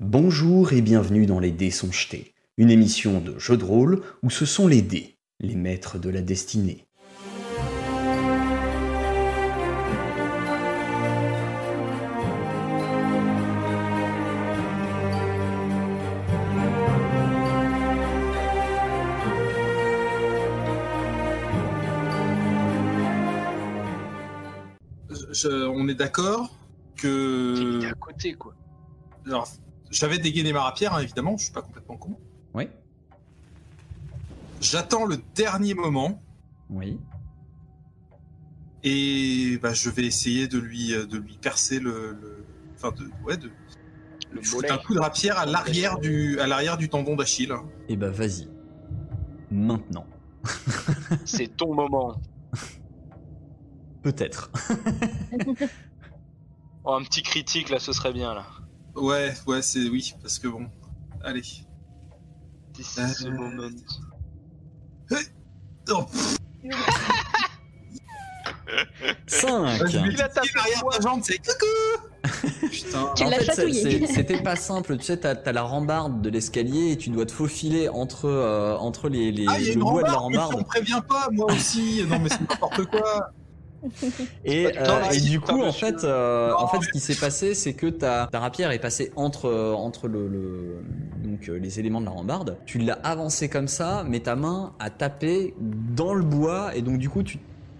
Bonjour et bienvenue dans Les Dés sont jetés, une émission de jeu de rôle où ce sont les dés, les maîtres de la destinée. Je- on est d'accord que. T'es à côté, quoi. Alors, j'avais dégainé ma rapière, hein, évidemment, je suis pas complètement con. Oui, J'attends le dernier moment oui. et bah, je vais essayer de lui, euh, de lui percer le. le- Enfin, de. Ouais, de. Le lui foutre mollet. un coup de rapière à l'arrière du, à l'arrière du tendon d'Achille. Et bah vas-y. Maintenant. C'est ton moment. Peut-être. Oh, un petit critique, là, ce serait bien, là. Ouais, ouais, c'est. Oui, parce que bon. Allez. This Euh, is the moment. Oh, 5 je vais Il a tapé piquer l'arrière de moi. ta jambe, c'est coucou Putain. Tu l'as chatouillé. c'était pas simple. Tu sais, t'as as la rambarde de l'escalier et tu dois te faufiler entre, euh, entre les, les- Ah, le bois de la rambarde, mais rambarde. on prévient pas, moi aussi. Non, mais c'est n'importe quoi. Et, euh, et du coup, en fait, euh, Non, en fait, ce qui s'est passé, c'est que ta, ta rapière est passée entre, euh, entre le, le- donc, euh, les éléments de la rambarde. Tu l'as avancé comme ça, mais ta main a tapé dans le bois, et donc du coup, tu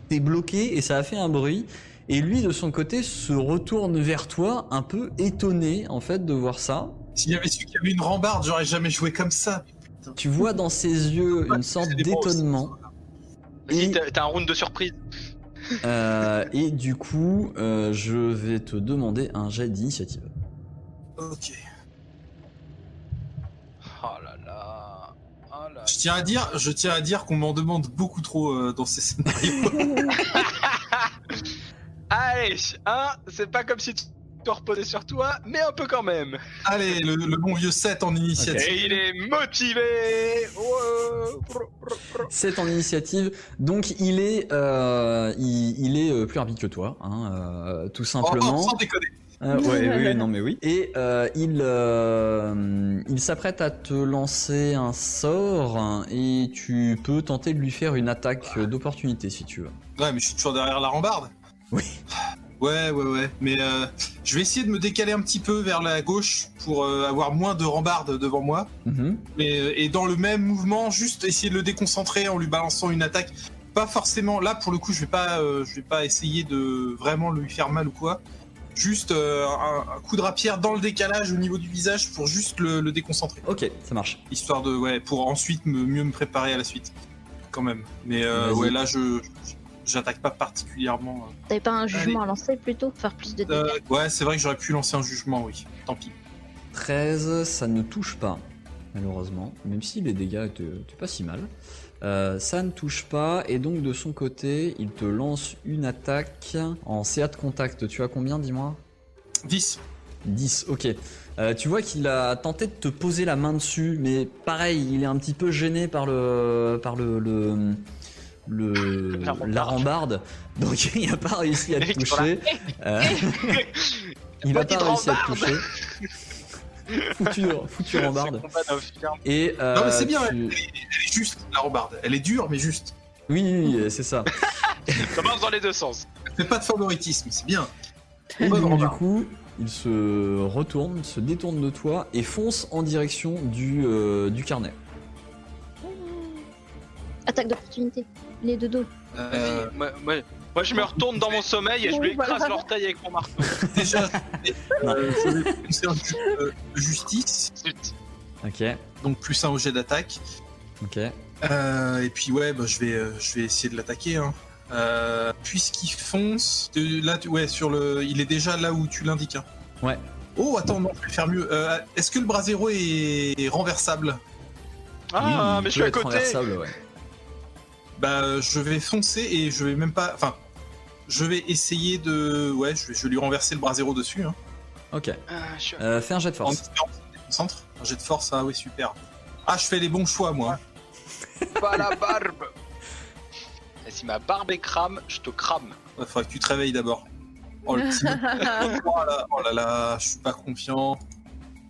t'es bloqué, et ça a fait un bruit. Et lui, de son côté, se retourne vers toi, un peu étonné, en fait, de voir ça. S'il y avait su qu'il y avait une rambarde, j'aurais jamais joué comme ça. Tu vois dans ses yeux une sorte d'étonnement. Vas-y, Et- t'as un round de surprise. Euh, et du coup, euh, je vais te demander un jet d'initiative. Ok. Oh là là. Oh là. Je tiens à dire, je tiens à dire qu'on m'en demande beaucoup trop euh, dans ces scénarios. Allez, hein, c'est pas comme si tu reposais sur toi, mais un peu quand même. Allez, le, le bon vieux 7 en initiative. Et il est motivé. Oh, pro, pro, pro. C'est en initiative, donc il est, euh, il, il est euh, plus rapide que toi, hein, euh, tout Oh, simplement. oh, sans déconner. Euh, ouais, oui, non mais oui. Et euh, il, euh, il s'apprête à te lancer un sort hein, et tu peux tenter de lui faire une attaque d'opportunité si tu veux. Ouais, mais je suis toujours derrière la rambarde. Oui. Ouais, ouais, ouais. Mais euh, je vais essayer de me décaler un petit peu vers la gauche pour euh, avoir moins de rambarde devant moi. Mhm. Euh, et dans le même mouvement, juste essayer de le déconcentrer en lui balançant une attaque. Pas forcément. Là, pour le coup, je vais pas, euh, je vais pas essayer de vraiment lui faire mal ou quoi. Juste un, un coup de rapière dans le décalage au niveau du visage pour juste le, le déconcentrer. Ok, ça marche. Histoire de, ouais, pour ensuite me- mieux me préparer à la suite. Quand même. Mais ouais, là, je, j'attaque pas particulièrement. T'avais pas un jugement à lancer plutôt Faire plus de dégâts Euh, ouais, c'est vrai que j'aurais pu lancer un jugement, oui. Tant pis. 13, ça ne touche pas, malheureusement, même si les dégâts étaient, étaient pas si mal. Euh, ça ne touche pas, et donc de son côté, il te lance une attaque en CA de contact. Tu as combien, dis-moi? 10. 10, ok. Euh, tu vois qu'il a tenté de te poser la main dessus, mais pareil, il est un petit peu gêné par le. par le. le, le- La rambarde. la rambarde, donc il n'a pas réussi à te toucher. Euh, il n'a pas réussi à te toucher. Foutu, foutu rambarde. C'est. Et euh, Non, mais c'est bien, tu- Elle est juste, la rambarde. Elle est dure, mais juste. Oui, oui, oui, c'est ça. Ça marche dans les deux sens. Fait pas de favoritisme, c'est bien. Et donc, du coup, il se retourne, se détourne de toi et fonce en direction du, euh, du carnet. Attaque d'opportunité. Les deux dos. Euh, moi, moi- moi, je me retourne dans mon sommeil et je lui écrase l'orteil avec mon marteau. déjà, euh, je vais un jeu euh, de justice. Ok, donc plus un au jet d'attaque. ok. Euh, et puis ouais, bah, je vais, euh, je vais essayer de l'attaquer. Hein. Euh, Puisqu'il fonce, de- là, tu- ouais, sur le, il est déjà là où tu l'indiques. Hein. Ouais. Oh, attends, non, je vais faire mieux. Euh, Est-ce que le brasero est, est renversable? Ah, Oui, mais je suis à côté. ouais. Bah, je vais foncer et je vais même pas, enfin, je vais essayer de, ouais, je vais, je vais lui renverser le brasero dessus. Hein. Ok. Ah, Euh, fais un jet de En force. déconcentre. Un jet de force, ah oui, super. Ah, je fais les bons choix, moi. Pas la barbe. Et si ma barbe est crame, je te crame. Il faudrait que tu te réveilles d'abord. Oh, le petit- oh, là, oh là là, je suis pas confiant.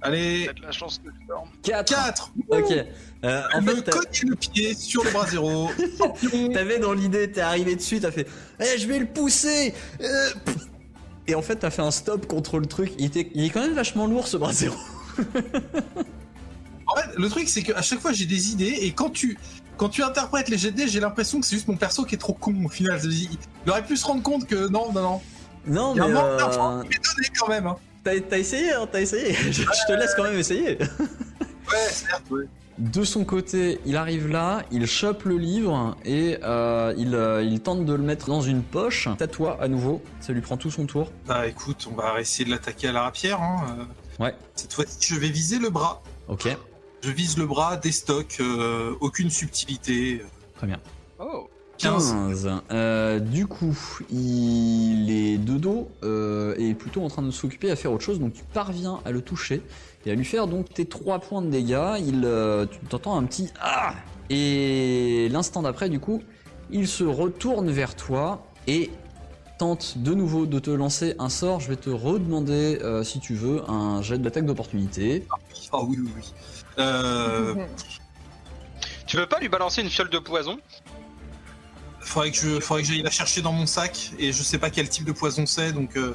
Allez, T'as de la chance que je dorme. 4 4 Ok. Euh, en me fait, t'as- cogne le pied sur le bras zéro. t'avais dans l'idée, t'es arrivé dessus, t'as fait Eh, je vais le pousser Euh. Et en fait, t'as fait un stop contre le truc. Il, était... il est quand même vachement lourd ce bras zéro. En fait, le truc, c'est qu'à chaque fois, j'ai des idées, et quand tu, quand tu interprètes les GD, j'ai l'impression que c'est juste mon perso qui est trop con au final. Il aurait pu se rendre compte que non, non, non. Non, Il y a mais un manque euh, donné quand même. Hein. T'as essayé, hein, t'as essayé. Je, je te laisse quand même essayer. Ouais, certes, ouais. De son côté, il arrive là, il chope le livre et euh, il, euh, il tente de le mettre dans une poche. À toi à nouveau, ça lui prend tout son tour. Bah écoute, on va essayer de l'attaquer à la rapière. Hein. euh. Ouais. Cette fois-ci, je vais viser le bras. Ok, Je vise le bras, des stocks, euh, aucune subtilité. très bien. Oh 15. 15. Euh, du coup, il est de dos euh, et plutôt en train de s'occuper à faire autre chose, donc tu parviens à le toucher et à lui faire donc tes 3 points de dégâts. Il, euh, tu t'entends un petit ah et l'instant d'après, du coup, il se retourne vers toi et tente de nouveau de te lancer un sort. Je vais te redemander euh, si tu veux un jet d'attaque d'opportunité. Ah oui, oui, oui. Euh, Tu veux pas lui balancer une fiole de poison? Faudrait que je, faudrait que j'aille la chercher dans mon sac, et je sais pas quel type de poison c'est, donc euh,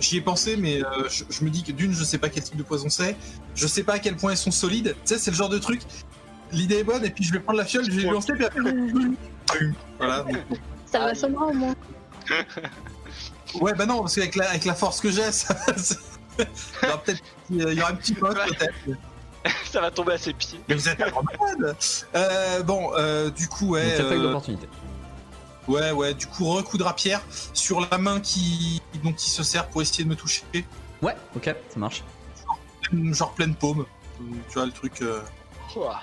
j'y ai pensé, mais euh, je, je me dis que d'une, je sais pas quel type de poison c'est, je sais pas à quel point elles sont solides. Tu sais, c'est le genre de truc. L'idée est bonne, et puis je vais prendre la fiole, je vais lancer, puis après, voilà. donc, Ça va sonner au moins. Ouais, bah non, parce qu'avec la, avec la force que j'ai, ça, ça- il y aura peut-être il y aura un petit pote peut-être. Ça va tomber à ses pieds. Mais vous êtes un grand malade. Euh, Bon, euh, du coup, ouais. Donc euh, d'opportunité. ouais, ouais, du coup, recoup de rapière sur la main qui, dont il se sert pour essayer de me toucher. Ouais, ok, ça marche. Genre pleine paume. Tu vois le truc. euh, Ouah.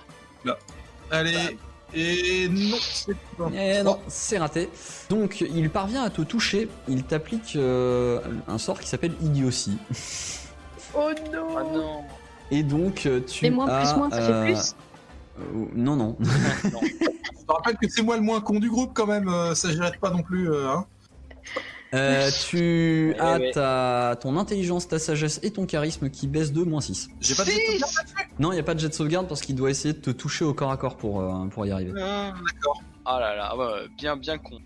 Allez. Et non, c'est pas. Eh non, c'est raté. Donc, il parvient à te toucher. Il t'applique euh, un sort qui s'appelle idiotie. Oh non, Ah non. Et donc, euh, tu Mais moins as, plus moins, ça euh, fait plus. euh, non, non. Je te rappelle que c'est moi le moins con du groupe quand même. Ça gère pas non plus. euh, hein. Euh, tu Eh as ouais. ta, ton intelligence, ta sagesse et ton charisme qui baissent de moins 6. J'ai pas de Six Non, il n'y a pas de jet de sauvegarde parce qu'il doit essayer de te toucher au corps à corps pour, euh, pour y arriver. Ah, D'accord. Ah là là, ouais, bien bien con.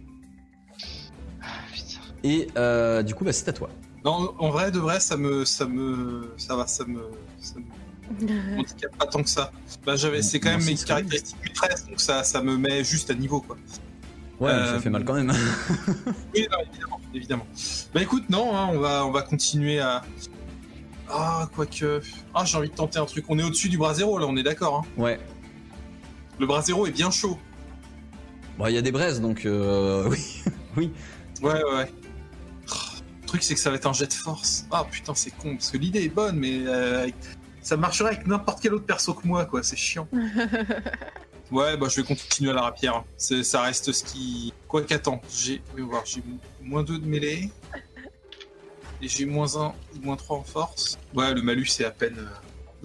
Ah, putain. Et euh, du coup, bah, c'est à toi. Non, en vrai, de vrai, ça me, ça me, ça va, ça me, ça me handicape pas tant que ça. Bah, j'avais, c'est quand même mes caractéristiques maîtresses, donc ça, ça me met juste à niveau, quoi. Ouais, mais Euh, ça fait mal quand même. Oui, non, évidemment, évidemment. Bah écoute, non, hein, on va, on va continuer à. Ah, quoique. Ah, j'ai envie de tenter un truc. On est au-dessus du bras zéro, là, on est d'accord. Hein. ouais. Le bras zéro est bien chaud. Bon, il y a des braises, donc euh, oui. Ouais, ouais, ouais. Truc, c'est que ça va être un jet de force. Ah putain, c'est con, parce que l'idée est bonne, mais euh, ça marcherait avec n'importe quel autre perso que moi, quoi. C'est chiant. Ouais, bah je vais continuer à la rapière. hein. C'est- Ça reste ce qui. Quoi qu'attends, j'ai. Voir, j'ai moins 2 de mêlée. Et j'ai moins 1 ou moins 3 en force. Ouais, le malus, c'est à peine. euh,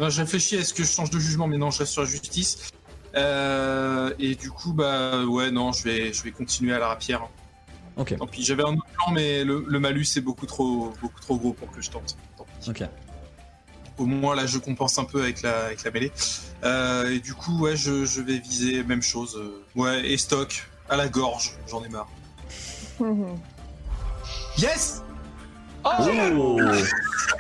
Non, je réfléchis, est-ce que je change de jugement, mais non, je reste sur la justice. Euh, et du coup, bah ouais, non, je vais, je vais continuer à la rapière. Ok, Tant pis, j'avais un autre plan, mais le, le malus est beaucoup trop, beaucoup trop gros pour que je tente. Tant pis. ok. Au moins, là, je compense un peu avec la, avec la mêlée. Euh, et du coup, ouais, je, je vais viser même chose. euh, ouais, et stock, à la gorge, j'en ai marre. Yes Oh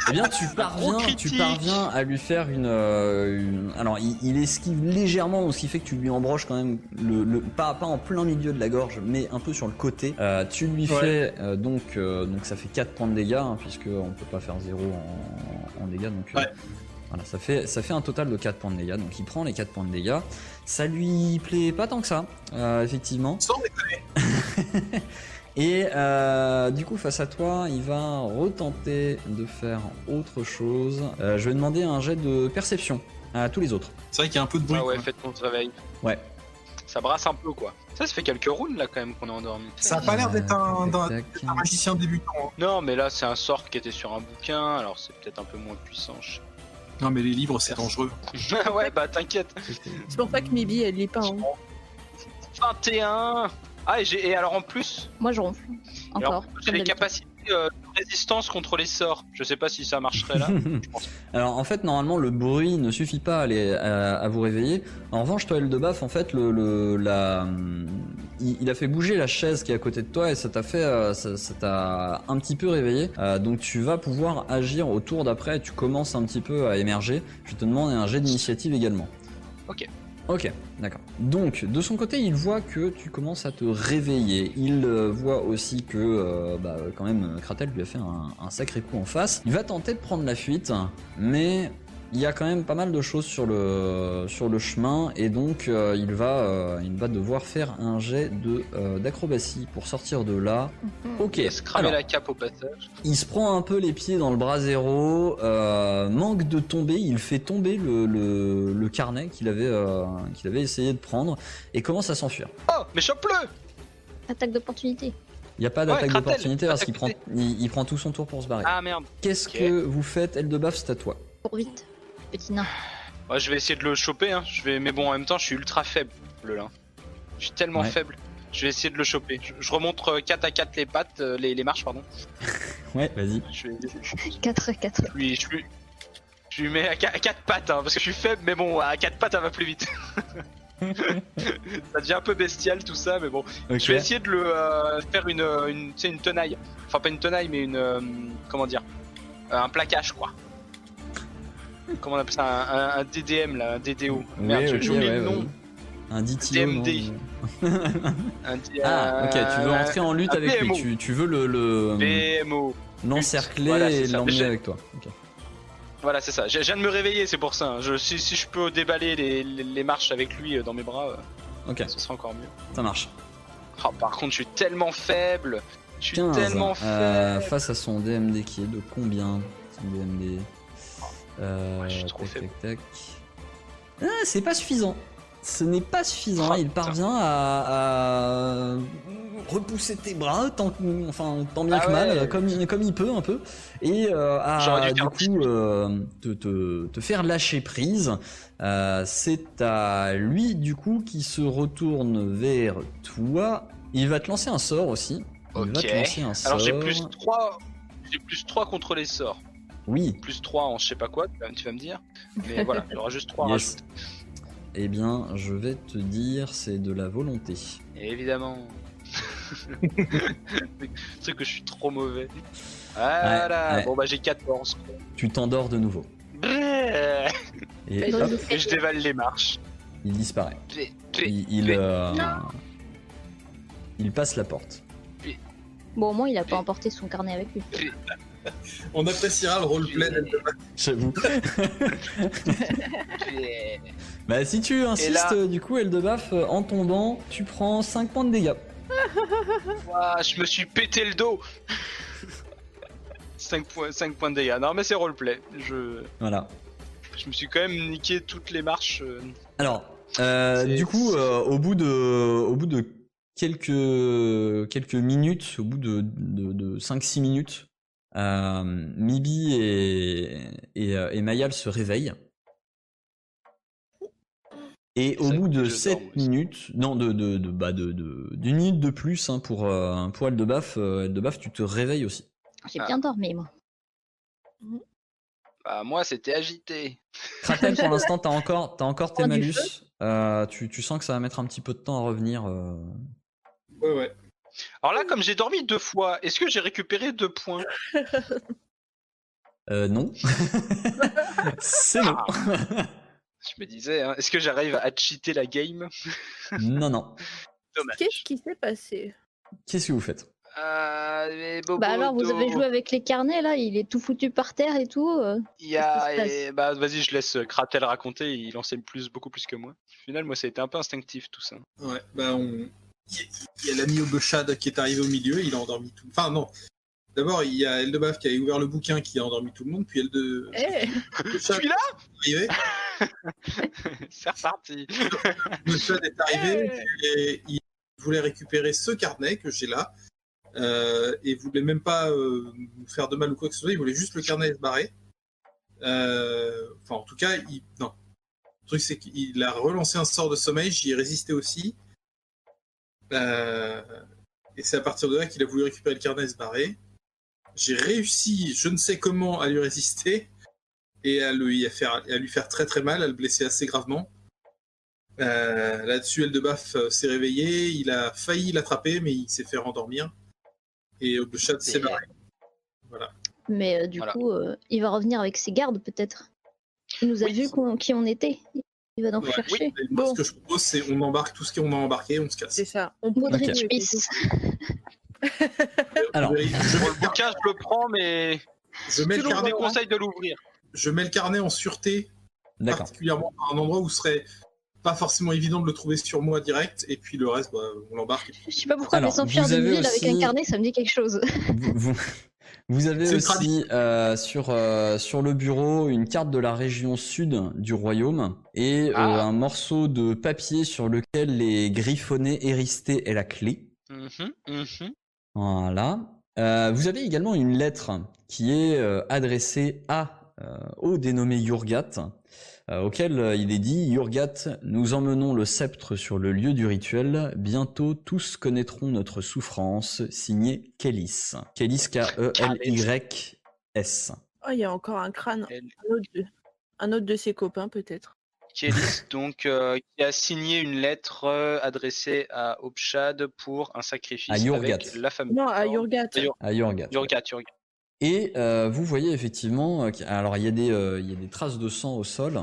Eh bien, tu parviens, tu parviens à lui faire une. euh, une- Alors, il, il esquive légèrement, ce qui fait que tu lui embroches quand même le, le- pas pas en plein milieu de la gorge, mais un peu sur le côté. Euh, tu lui Ouais. fais euh, donc euh, donc ça fait 4 points de dégâts hein, puisque on peut pas faire 0 en, en dégâts donc. Ouais. Voilà, ça fait, ça fait un total de 4 points de dégâts, donc il prend les 4 points de dégâts. Ça lui plaît pas tant que ça, effectivement. Sans déconner. Et euh, du coup, face à toi, il va retenter de faire autre chose. Euh, je vais demander un jet de perception à tous les autres. C'est vrai qu'il y a un peu de bruit. Ah ouais, quoi. faites ton réveil. Ouais. Ça brasse un peu quoi. Ça, ça fait quelques rounds là quand même qu'on est endormi. Ça a pas l'air d'être un, magicien débutant. hein. Non, mais là c'est un sort qui était sur un bouquin, alors c'est peut-être un peu moins puissant. je Non, mais les livres, c'est dangereux. ouais, bah t'inquiète. C'est pour ça que Mibi, elle lit pas. hein. 21 Ah, et, j'ai- et alors en plus, Moi, je ronfle. Encore. j'ai les capacités euh, résistance contre les sorts. Je sais pas si ça marcherait là. pense. Alors en fait normalement le bruit ne suffit pas à, les- à- à vous réveiller. En revanche toi Eldebaf en fait le, le la il, il a fait bouger la chaise qui est à côté de toi et ça t'a fait euh, ça ça t'a un petit peu réveillé. Euh, donc tu vas pouvoir agir au tour d'après. Tu commences un petit peu à émerger. Je te demande un jet d'initiative également. Ok. Ok, d'accord. Donc, de son côté, il voit que tu commences à te réveiller. Il euh, voit aussi que, euh, bah, quand même, Kratel lui a fait un, un sacré coup en face. Il va tenter de prendre la fuite, mais il y a quand même pas mal de choses sur le, sur le chemin, et donc euh, il, va, euh, il va devoir faire un jet de, euh, d'acrobatie pour sortir de là. Ok, Il se cramer alors, la cape au passage. il se prend un peu les pieds dans le bras zéro, euh, manque de tomber, il fait tomber le, le, le carnet qu'il avait, euh, qu'il avait essayé de prendre et commence à s'enfuir. Oh, mais chope-le Attaque d'opportunité. Il n'y a pas d'attaque d'opportunité parce qu'il prend, il, il prend tout son tour pour se barrer. Ah merde. Qu'est-ce que vous faites, Eldebaf, c'est à toi. Cours vite. Petit nain. Ouais, je vais essayer de le choper, hein. Je vais... Mais bon, en même temps, je suis ultra faible là. Je suis tellement Ouais. faible. Je vais essayer de le choper. Je, je remonte euh, 4 à 4 les pattes, euh, les, les marches, pardon. Ouais, vas-y. Je, vais- 4 4. je lui, je lui, je lui mets à 4 pattes, hein, parce que je suis faible, mais bon, à 4 pattes, ça va plus vite. ça devient un peu bestial tout ça, mais bon. Je vais essayer de le euh, faire une, euh, une, une tenaille. Enfin, pas une tenaille, mais une. euh, comment dire Euh, Un plaquage, quoi. Comment on appelle ça un, un- un DDM, là, un DDO. Merde, j'ai- oublié ouais, le nom. ouais. Un DTO. DMD. Un D- Ah, ok, tu veux euh, entrer en lutte un avec lui. Tu, tu veux le, le PMO. l'encercler Voilà, et l'emmener avec toi. Ok. Voilà, c'est ça. Je viens de me réveiller, c'est pour ça. hein. Je, si, si je peux déballer les, les, les marches avec lui euh, dans mes bras, euh, Ok, ce sera encore mieux. ça marche. Oh, par contre, je suis tellement faible. Je suis 15. tellement euh, faible. face à son DMD qui est de combien Son DMD. Euh, Ouais, je suis trop tac, faible. tac, tac. Ah, c'est pas suffisant. Ce n'est pas suffisant. Oh, Il parvient à, à repousser tes bras, tant, enfin, tant bien Ah que mal, ouais. comme, il- comme il peut un peu, et euh, à du coup euh, te, te, te faire lâcher prise. C'est à lui du coup qui se retourne vers toi. Il va te lancer un sort aussi. Il va te lancer un sort. Alors j'ai plus 3. J'ai plus 3 contre les sorts. Oui. Plus 3 en je sais pas quoi, tu vas, tu vas me dire. Mais voilà, il y aura juste 3 Yes. Eh bien, je vais te dire, c'est de la volonté. Et évidemment. C'est que je suis trop mauvais. Voilà. Ouais, ouais. Bon bah j'ai 14. quoi. Tu t'endors de nouveau. Brrr. Et Mais hop, Et je dévale les marches. il disparaît. Il, euh, il passe la porte. Bon, au moins, il a pas emporté son carnet avec lui. On appréciera le roleplay d'Eldebaf. J'avoue. Bah, si tu insistes, là- du coup, Eldebaf, euh, en tombant, tu prends 5 points de dégâts. Ouah, je me suis pété le dos 5 points, 5 points de dégâts. Non mais c'est roleplay. Je, Voilà. je me suis quand même niqué toutes les marches. euh. Alors, euh, du coup, euh, au bout de, au bout de quelques, quelques minutes, au bout de, de, de 5-6 minutes, Mibi et, et, euh, et Mayal se réveillent. Et au bout de je 7 dors aussi. minutes, non, de, de, de, bah de, de, d'une minute de plus hein, pour, euh, pour Eldebaf, euh, Eldebaf, tu te réveilles aussi. J'ai Ah. bien dormi, moi. Bah moi c'était agité. Kratel, pour l'instant, t'as encore, t'as encore tes malus. Euh, tu sens que ça va mettre un petit peu de temps à revenir. euh, Ouais, ouais. Alors là comme j'ai dormi deux fois, est-ce que j'ai récupéré deux points? Euh, non. c'est non. Je me disais, hein, est-ce que j'arrive à cheater la game? Non, non. Dommage. Qu'est-ce qui s'est passé? Qu'est-ce que vous faites? Euh, Bah alors, vous avez joué avec les carnets, là, il est tout foutu par terre et tout. euh. Il y a, Qu'est-ce qui se passe et- bah vas-y, je laisse Kratel raconter. Il en sait plus, beaucoup plus que moi. Au final, moi, ça a été un peu instinctif tout ça. Ouais, bah on. Il y a- l'ami Obeshad qui est arrivé au milieu, il a endormi tout. Enfin, non. D'abord, il y a Eldebaf qui a ouvert le bouquin qui a endormi tout le monde, puis Elde... Eh Obeshad suis là? est arrivé. C'est reparti. Obeshad est arrivé et il voulait récupérer ce carnet que j'ai là. Euh, et il voulait même pas euh, nous faire de mal ou quoi que ce soit, il voulait juste le carnet et se barrer. Euh, Enfin, en tout cas, il... non. Le truc, c'est qu'il a relancé un sort de sommeil, j'y ai résisté aussi. Euh, Et c'est à partir de là qu'il a voulu récupérer le carnet et se barrer. J'ai réussi, je ne sais comment, à lui résister et à lui, à faire, à lui faire très très mal, à le blesser assez gravement. Euh, Là-dessus, Eldebaf euh, s'est réveillé, il a failli l'attraper, mais il s'est fait rendormir. Et Oblechat s'est Et- barré. Voilà. Mais euh, du Voilà. coup, euh, il va revenir avec ses gardes peut-être. Il nous a Oui. vu qui on était. Il va donc Ouais, chercher. Bon. ce que je propose, c'est on embarque tout ce qu'on a embarqué, on se casse. C'est ça. On Modric Ok. Miss. Alors, je, le bouquin, je le prends, mais je mets le vous carnet, déconseille de l'ouvrir. je mets le carnet en sûreté, particulièrement à un endroit où ce serait pas forcément évident de le trouver sur moi direct, et puis le reste, bah, on l'embarque. Je sais pas pourquoi, Alors, mais s'enfuir d'une ville avec un carnet, ça me dit quelque chose. Vous, vous- vous avez aussi euh, sur, euh, sur le bureau une carte de la région sud du royaume et euh, Ah. un morceau de papier sur lequel les griffonnés éristés est la clé. Mhm, mhm. Voilà. Vous avez également une lettre qui est adressée à au dénommé Yurgat, auquel euh, il est dit Yurgat, nous emmenons le sceptre sur le lieu du rituel. Bientôt tous connaîtront notre souffrance. Signé Kélis. Kélis K-E-L-Y-S. Oh, il y a encore un crâne. Un autre de, un autre de ses copains, peut-être. Kélis, donc, euh, qui a signé une lettre euh, adressée à Obshad pour un sacrifice À Yurgat. avec la famille. Non, à Yurgat. À Yur- À Yurgat. Yurgat, Yurgat. Et euh, vous voyez effectivement, euh, alors il y a des euh, il y a des traces de sang au sol.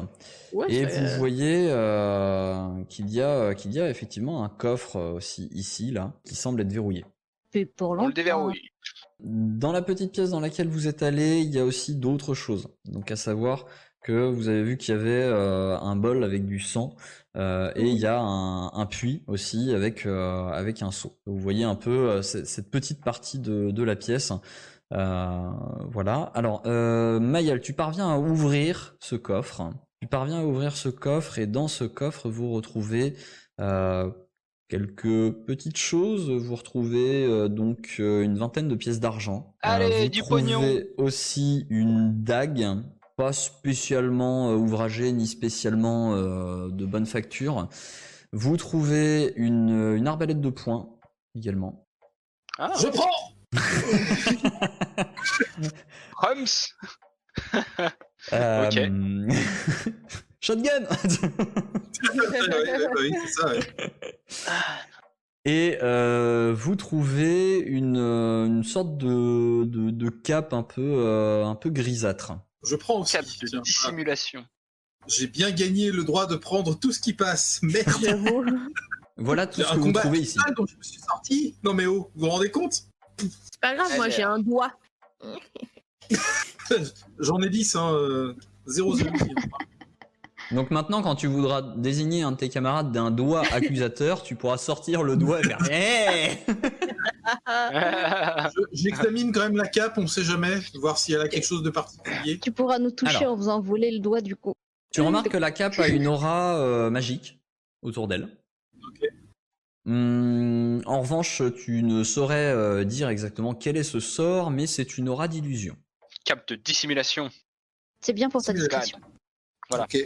Ouais, Et vous voyez euh, qu'il y a qu'il y a effectivement un coffre aussi ici là qui semble être verrouillé. Puis pour On le déverrouille. Dans la petite pièce dans laquelle vous êtes allé, il y a aussi d'autres choses. Donc à savoir que vous avez vu qu'il y avait euh, un bol avec du sang euh, et il y a un, un puits aussi avec euh, avec un seau. Vous voyez un peu euh, cette petite partie de, de la pièce. Euh, voilà. Alors euh, Mayal, tu parviens à ouvrir ce coffre. Tu parviens à ouvrir ce coffre et dans ce coffre vous retrouvez euh, quelques petites choses. Vous retrouvez euh, donc euh, une vingtaine de pièces d'argent. Euh, Allez, vous du trouvez pognon. aussi une dague, pas spécialement euh, ouvragée ni spécialement euh, de bonne facture. Vous trouvez une, une arbalète de poing également. Ah, Je prends Rums Euh, Ok. Shotgun oui, ça. ouais. Et euh, vous trouvez une, euh, une sorte de, de, de cape un peu, euh, un peu grisâtre. Je prends aussi. Cap de tiens, voilà. dissimulation. J'ai bien gagné le droit de prendre tout ce qui passe. Merde. Voilà tout ce que vous trouvez ici. final dont je me suis sorti. Non mais oh, vous vous rendez compte? C'est pas grave, moi Elle est- j'ai un doigt. J'en ai 10, hein. euh, 0 0 Donc maintenant, quand tu voudras désigner un de tes camarades d'un doigt accusateur, tu pourras sortir le doigt et faire Hey Je- J'examine quand même la cape, on sait jamais, voir si elle a quelque chose de particulier. Tu pourras nous toucher Alors. en faisant voler le doigt du coup. Tu remarques que la cape a une aura euh, magique autour d'elle. Ok. En revanche, tu ne saurais euh, dire exactement quel est ce sort, mais c'est une aura d'illusion. Cap de dissimulation. C'est bien pour le discrétion. Voilà. Ok.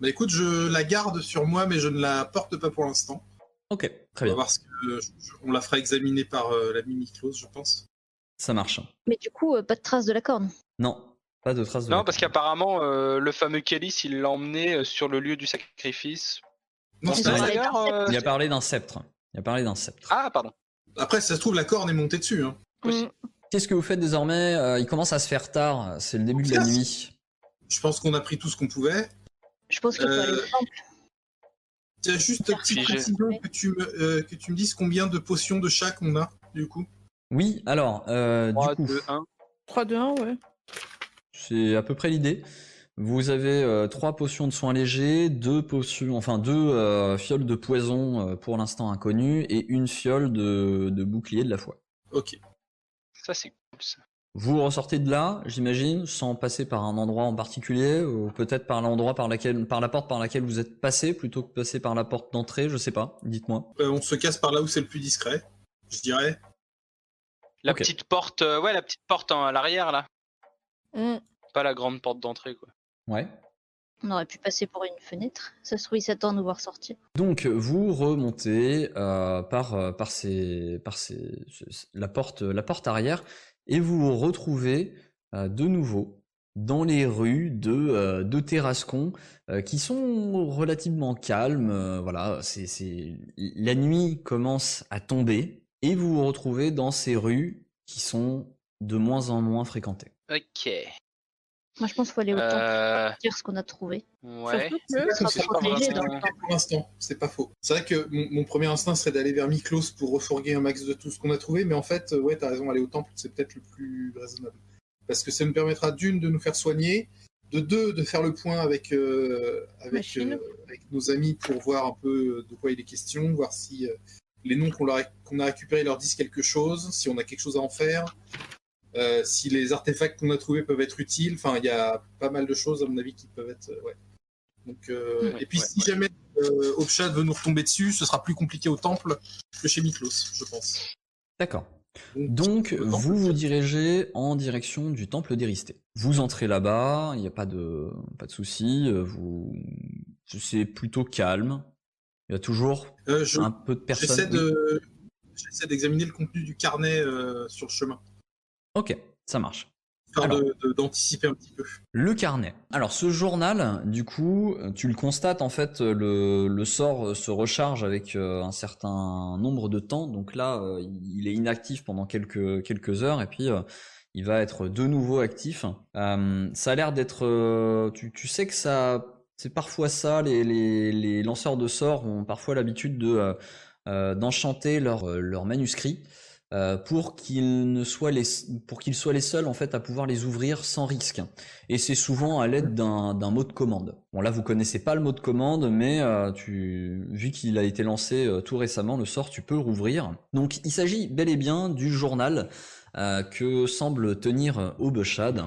Bah écoute, je la garde sur moi, mais je ne la porte pas pour l'instant. Ok, très On va bien, voir ce que je- je- on la fera examiner par euh, la mimi-close, je pense. ça marche. Mais du coup, euh, pas de trace de la corne. Non, pas de trace de. Non, la parce qu'apparemment, euh, le fameux Kélis, il l'a emmené euh, sur le lieu du sacrifice. Non, c'est euh, Il a parlé d'un sceptre. Il a parlé d'un sceptre. Ah, pardon. Après, si ça se trouve, la corne est montée dessus. Hein. Possible. Qu'est-ce que vous faites désormais Euh, Il commence à se faire tard. C'est le début de la nuit. Je pense qu'on a pris tout ce qu'on pouvait. Je pense qu'il faut Euh, aller au temple. Tiens, juste une petite Figé. précision que tu, me, euh, que tu me dises combien de potions de chaque on a, du coup. Oui, alors, euh, 3, du coup, 2, 1. 3, 2, 1, ouais. c'est à peu près l'idée. Vous avez euh, trois potions de soins légers, deux potions, enfin deux euh, fioles de poison euh, pour l'instant inconnues et une fiole de, de bouclier de la foi. Ok. Ça, c'est cool, ça. Vous ressortez de là, j'imagine, sans passer par un endroit en particulier, ou peut-être par l'endroit par laquelle, par la porte par laquelle vous êtes passé, plutôt que passer par la porte d'entrée, je sais pas. Dites-moi. Euh, on se casse par là où c'est le plus discret, je dirais. La petite porte, euh, ouais, la petite porte en- à l'arrière, là. Mm. Pas la grande porte d'entrée, quoi. Ouais. On aurait pu passer pour une fenêtre. Ça se trouve, il s'attend à nous voir sortir. Donc vous remontez euh, par euh, par ces par ces ce- la porte la porte arrière et vous vous retrouvez euh, de nouveau dans les rues de, euh, de Terrascon euh, qui sont relativement calmes. euh, voilà, c'est, c'est... la nuit commence à tomber et vous vous retrouvez dans ces rues qui sont de moins en moins fréquentées. Ok. Moi, je pense qu'il faut aller au temple Euh, pour dire ce qu'on a trouvé. ouais. Pour dans le l'instant. c'est pas faux. C'est vrai que mon, mon premier instinct serait d'aller vers Miklos pour refourguer un max de tout ce qu'on a trouvé, mais en fait, euh, ouais, t'as raison, aller au temple, c'est peut-être le plus raisonnable. Parce que ça nous permettra d'une de nous faire soigner, de deux de faire le point avec, euh, avec, euh, avec nos amis pour voir un peu de quoi il est question, voir si euh, les noms qu'on leur a- qu'on a récupérés leur disent quelque chose, si on a quelque chose à en faire, euh, si les artefacts qu'on a trouvés peuvent être utiles. Enfin, il y a pas mal de choses, à mon avis, qui peuvent être. euh, ouais. Donc, euh, Ouais, et puis, ouais, si jamais Obshad veut nous retomber dessus, ce sera plus compliqué au temple que chez Miklos, je pense. D'accord. Donc, vous vous dirigez en direction du temple d'Éristé. Vous entrez là-bas, il n'y a pas de, pas de souci, vous, c'est plutôt calme. Il y a toujours euh, je- un peu de personnes. j'essaie de, d'examiner le contenu du carnet euh, sur le chemin, Ok, ça marche. d'anticiper un petit peu. Le carnet. Alors ce journal, du coup, tu le constates en fait, le, le sort se recharge avec euh, un certain nombre de temps. Donc là, euh, il est inactif pendant quelques quelques heures et puis euh, il va être de nouveau actif. Euh, ça a l'air d'être. tu, tu sais que ça, c'est parfois ça. Les, les, les lanceurs de sorts ont parfois l'habitude de euh, d'enchanter leur leur manuscrit euh, pour qu'ils ne soient les pour qu'ils soient les seuls en fait à pouvoir les ouvrir sans risque. Et c'est souvent à l'aide d'un mot de commande. Bon là vous connaissez pas le mot de commande, mais euh, vu qu'il a été lancé euh, tout récemment le sort, tu peux le rouvrir. Donc il s'agit bel et bien du journal que semble tenir Obeshad.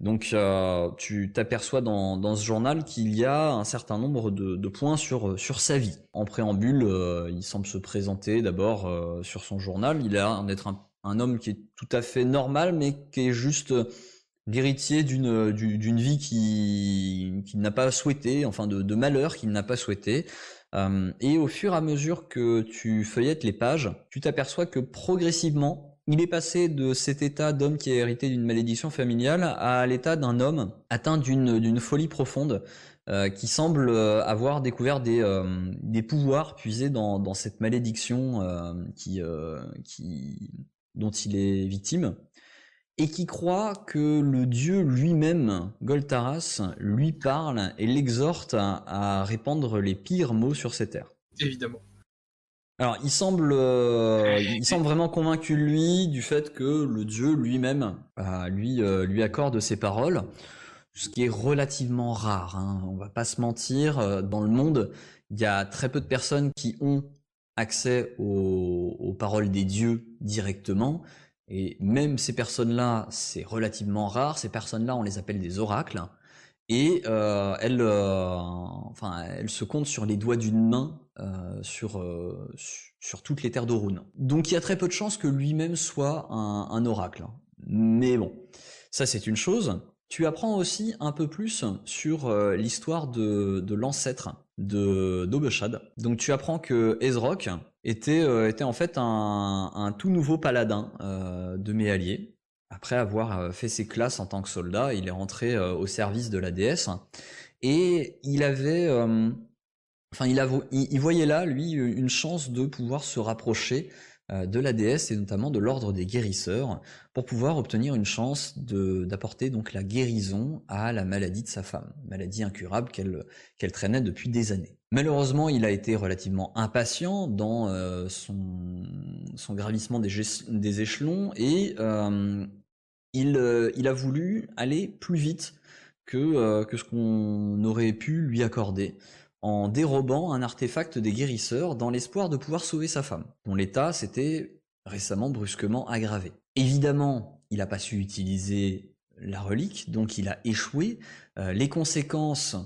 Donc euh, tu t'aperçois dans, dans ce journal qu'il y a un certain nombre de, points sur, sur sa vie. En préambule, euh, il semble se présenter d'abord euh, sur son journal. Il a l'air d'être un, homme qui est tout à fait normal, mais qui est juste l'héritier d'une du- d'une vie qui qu'il n'a pas souhaité, enfin de, de malheur qu'il n'a pas souhaité. Euh, et au fur et à mesure que tu feuillettes les pages, tu t'aperçois que progressivement, il est passé de cet état d'homme qui a hérité d'une malédiction familiale à l'état d'un homme atteint d'une folie profonde, euh, qui semble euh, avoir découvert des, euh, des pouvoirs puisés dans, cette malédiction dont il est victime, et qui croit que le dieu lui-même, Goltaras, lui parle et l'exhorte à, à répandre les pires mots sur ces terres. Évidemment. Alors, il semble, euh, il semble vraiment convaincu lui du fait que le dieu lui-même euh, lui euh, lui accorde ses paroles, ce qui est relativement rare. Hein. On va pas se mentir. Dans le monde, il y a très peu de personnes qui ont accès aux, aux paroles des dieux directement. Et même ces personnes-là, c'est relativement rare. Ces personnes-là, on les appelle des oracles. Et elles, enfin, elles se comptent sur les doigts d'une main euh, sur, euh, su- sur toutes les terres d'Orun. Donc il y a très peu de chances que lui-même soit un, oracle. Mais bon, ça c'est une chose. Tu apprends aussi un peu plus sur euh, l'histoire de, l'ancêtre de d'Obeshad. Donc tu apprends que Ezrock était, était en fait un, un tout nouveau paladin de Méallier. Après avoir fait ses classes en tant que soldat, il est rentré au service de la déesse et il avait, enfin il, voyait là lui une chance de pouvoir se rapprocher euh, de la déesse et notamment de l'ordre des guérisseurs pour pouvoir obtenir une chance d'apporter donc la guérison à la maladie de sa femme, maladie incurable qu'elle traînait depuis des années. Malheureusement, il a été relativement impatient dans euh, son, gravissement des, échelons et euh, il, euh, a voulu aller plus vite euh, que ce qu'on aurait pu lui accorder en dérobant un artefact des guérisseurs dans l'espoir de pouvoir sauver sa femme, dont l'état s'était récemment brusquement aggravé. Évidemment, il n'a pas su utiliser la relique, donc il a échoué. Euh, les conséquences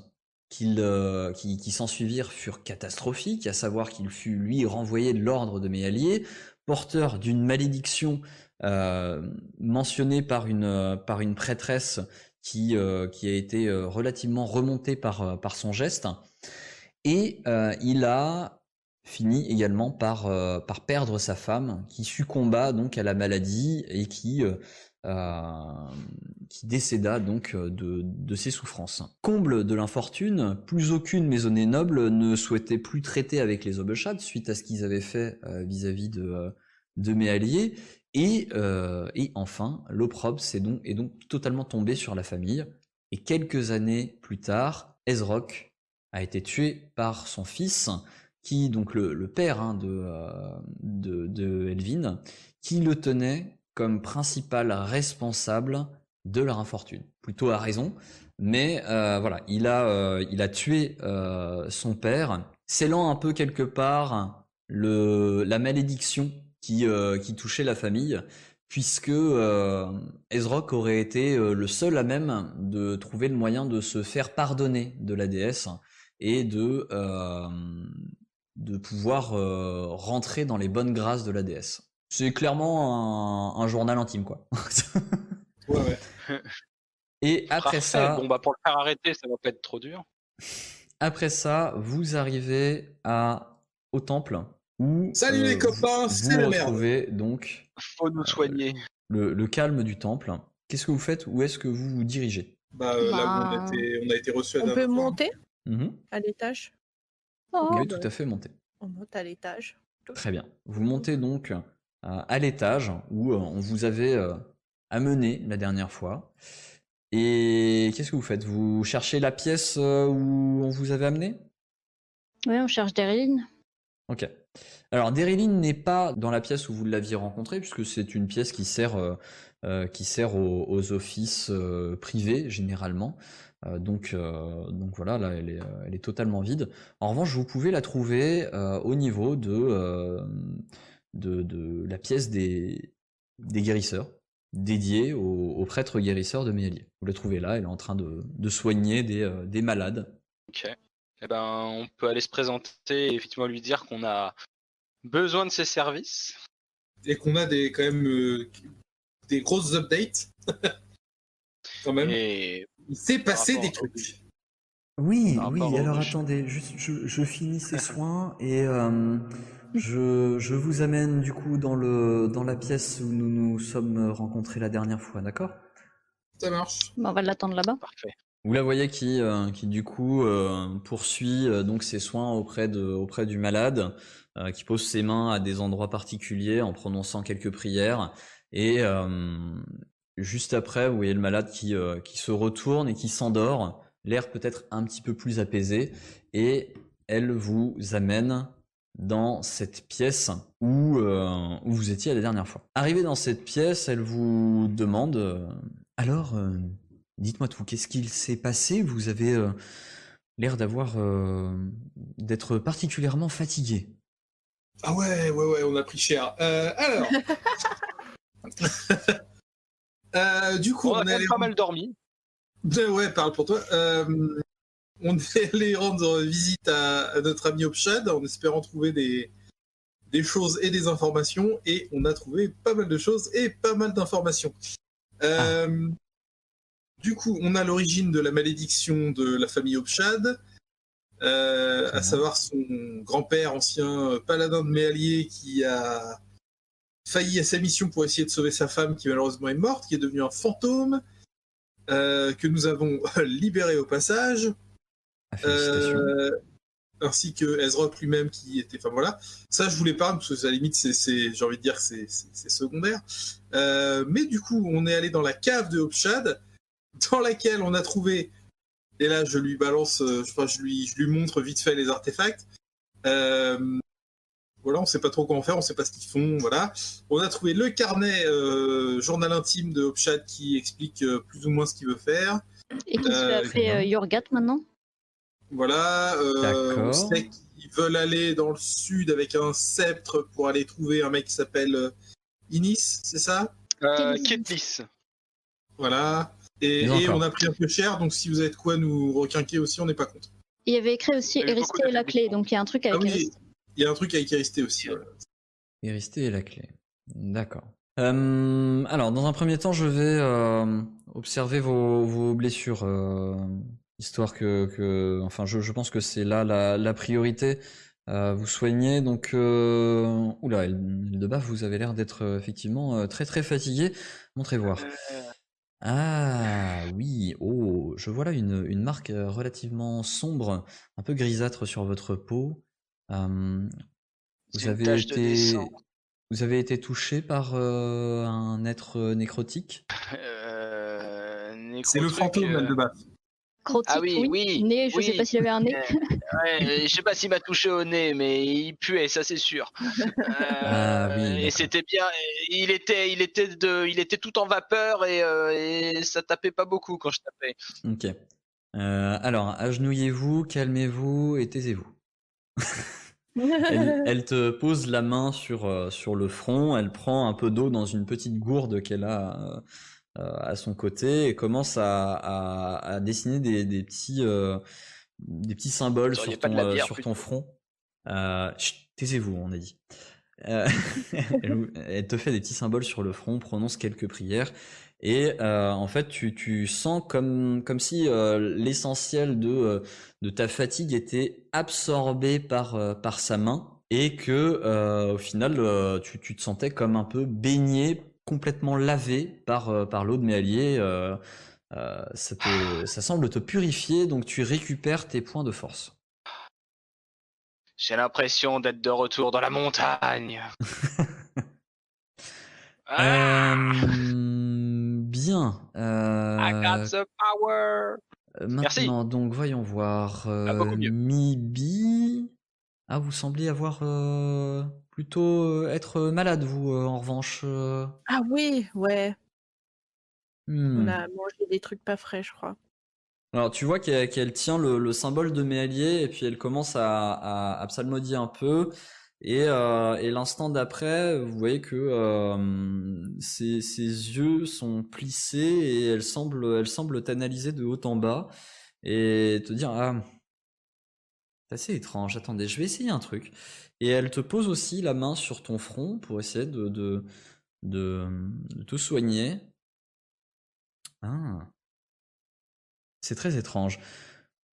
euh, qui, s'ensuivirent furent catastrophiques, à savoir qu'il fut lui renvoyé de l'ordre de mes alliés, porteur d'une malédiction euh, mentionnée par une, prêtresse qui, a été relativement remontée par son geste. Et euh, il a fini également par, euh, par perdre sa femme, qui succomba donc à la maladie et qui, euh, décéda donc de, ses souffrances. Comble de l'infortune, plus aucune maisonnée noble ne souhaitait plus traiter avec les Obelchad suite à ce qu'ils avaient fait vis-à-vis de, de mes alliés. Et, enfin, l'opprobre c'est donc, est donc totalement tombé sur la famille. Et quelques années plus tard, Ezrock a été tué par son fils, qui donc le, père hein, de, euh, de, Elvin, qui le tenait comme principal responsable de leur infortune. Plutôt à raison, mais euh, voilà, il a, euh, tué son père, scellant un peu quelque part la malédiction qui, touchait la famille, puisque euh, aurait été le seul à même de trouver le moyen de se faire pardonner de la déesse et de, euh, de pouvoir euh, rentrer dans les bonnes grâces de la déesse. C'est clairement un, un journal intime, quoi. Ouais, ouais. Et après Parfait. ça, Bon, bah, pour le faire arrêter, ça va pas être trop dur. après ça, vous arrivez à au temple où Salut les copains, vous c'est la merde. retrouvez donc Faut nous soigner. le, le calme du temple. Qu'est-ce que vous faites? Où est-ce que vous vous dirigez? Bah, euh, là où on Bah. a été, on a été reçus à On peut fois. monter Mhm. à l'étage Oh, Oui, tout à fait, montez. On monte à l'étage. Très bien. Vous montez donc euh, à l'étage où euh, on vous avait euh, amené la dernière fois. Et qu'est-ce que vous faites? Vous cherchez la pièce euh, où on vous avait amené? Ouais, on cherche Daryl. Ok. Alors, Daryline n'est pas dans la pièce où vous l'aviez rencontré, puisque c'est une pièce qui sert, euh, euh, qui sert aux, aux offices euh, privés, généralement. Euh, donc, euh, donc voilà, là, elle est, euh, elle est totalement vide. En revanche, vous pouvez la trouver euh, au niveau de, euh, de, de la pièce des, des guérisseurs, dédiée aux, aux prêtres guérisseurs de Méalier. Vous la trouvez là, elle est en train de, de soigner des, euh, des malades. Ok. Eh ben, on peut aller se présenter et effectivement lui dire qu'on a besoin de ses services. Et qu'on a des, quand même euh, des grosses updates. quand même. Et Il s'est passé des trucs. Oui, oui, alors attendez, juste, je, je finis ces soins et euh, je, je vous amène du coup dans, le, dans la pièce où nous nous sommes rencontrés la dernière fois, d'accord? Ça marche. Bah, on va l'attendre là-bas. parfait. Vous la voyez qui, euh, qui du coup euh, poursuit euh, donc ses soins auprès, de, auprès du malade, euh, qui pose ses mains à des endroits particuliers en prononçant quelques prières. Et euh, juste après, vous voyez le malade qui, euh, qui se retourne et qui s'endort, l'air peut-être un petit peu plus apaisé, et elle vous amène dans cette pièce où, euh, où vous étiez la dernière fois. Arrivé dans cette pièce, elle vous demande euh, alors. euh, Dites-moi tout, qu'est-ce qu'il s'est passé? Vous avez euh, l'air d'avoir euh, d'être particulièrement fatigué. Ah ouais, ouais, ouais, on a pris cher. Euh, alors. Euh, du coup, On on, a quand pas mal dormi. Ouais, parle pour toi. Euh, on est allé rendre visite à, à notre ami Opshad en espérant trouver des, des choses et des informations. Et on a trouvé pas mal de choses et pas mal d'informations. Euh, Du coup, on a l'origine de la malédiction de la famille Opshad, euh, à savoir son grand-père, ancien paladin de Méallier, qui a failli à sa mission pour essayer de sauver sa femme, qui malheureusement est morte, qui est devenu un fantôme, euh, que nous avons libéré au passage, Ah, euh, ainsi que Ezrock lui-même qui était. Enfin voilà, ça je voulais pas parce que à la limite c'est, j'ai envie de dire que c'est, secondaire. Euh, mais du coup, on est allé dans la cave de Hopshad, dans laquelle on a trouvé. Et là, je lui balance, je, enfin, je lui, je lui montre vite fait les artefacts. Euh, voilà, on sait pas trop comment faire, on sait pas ce qu'ils font, voilà. On a trouvé le carnet euh, journal intime de Hopshad qui explique euh, plus ou moins ce qu'il veut faire. Et qui se Euh, fait appeler euh, Yorgat maintenant? Voilà, euh, D'accord. on sait qu'ils veulent aller dans le sud avec un sceptre pour aller trouver un mec qui s'appelle Inis, c'est ça? Euh, Ketlis. Voilà. Et, on a pris un peu cher, donc si vous avez de quoi nous requinquer aussi, on n'est pas contre. Il y avait écrit aussi Eristé et la clé, donc il y a un truc avec Ah oui, Eristé. il y a un truc avec Eristé aussi. voilà. Est la clé. D'accord. Euh, alors, dans un premier temps, je vais euh, observer vos, vos blessures, euh, histoire que, que enfin, je, je pense que c'est là la, la priorité. Euh, vous soignez donc. Euh... Oula, de bas, vous avez l'air d'être effectivement euh, très très fatigué. Montrez voir. Ah oui, oh, je vois là une, une marque relativement sombre, un peu grisâtre sur votre peau. Euh, vous avez été, descente. vous avez été touché par euh, un être euh, nécrotique? Euh, C'est le fantôme, euh, de bas. Crotique, Ah oui, oui, Nez, je oui. sais pas s'il avait un nez. Ouais, je sais pas s'il m'a touché au nez, mais il puait, ça c'est sûr. Euh, Ah oui, et c'était bien. Il était, il était de, il était tout en vapeur et, euh, et ça tapait pas beaucoup quand je tapais. Ok. Euh, alors, agenouillez-vous, calmez-vous et taisez-vous. Elle, elle te pose la main sur, euh, sur le front, elle prend un peu d'eau dans une petite gourde qu'elle a euh, euh, à son côté et commence à, à, à dessiner des, des petits, euh, des petits symboles Vous sur ton, bière, sur ton front. Euh, taisez-vous, on a dit. Euh, elle, elle te fait des petits symboles sur le front, prononce quelques prières. Et euh, en fait, tu, tu sens comme, comme si euh, l'essentiel de, euh, de ta fatigue était absorbé par, par sa main et que euh, au final, tu, tu te sentais comme un peu baigné, complètement lavé par, par l'eau de Méallier. Ça, te- ça semble te purifier, donc tu récupères tes points de force. J'ai l'impression d'être de retour dans la montagne. Ah, bien. Euh, I got the power. Euh, Merci. Maintenant, donc, voyons voir. Ah, Euh. Mibi. Ah, vous semblez avoir euh, plutôt euh, être malade, vous, euh, en revanche. euh. Ah oui, ouais. Hmm. On a mangé des trucs pas frais, je crois. Alors, tu vois qu'elle tient le, le symbole de Méallier et puis elle commence à, à, à psalmodier un peu. Et, euh, et l'instant d'après, vous voyez que euh, ses, ses yeux sont plissés et elle semble, elle t'analyser de haut en bas et te dire ah c'est assez étrange. Attendez, je vais essayer un truc. Et elle te pose aussi la main sur ton front pour essayer de de, de, de te soigner. Ah. C'est très étrange.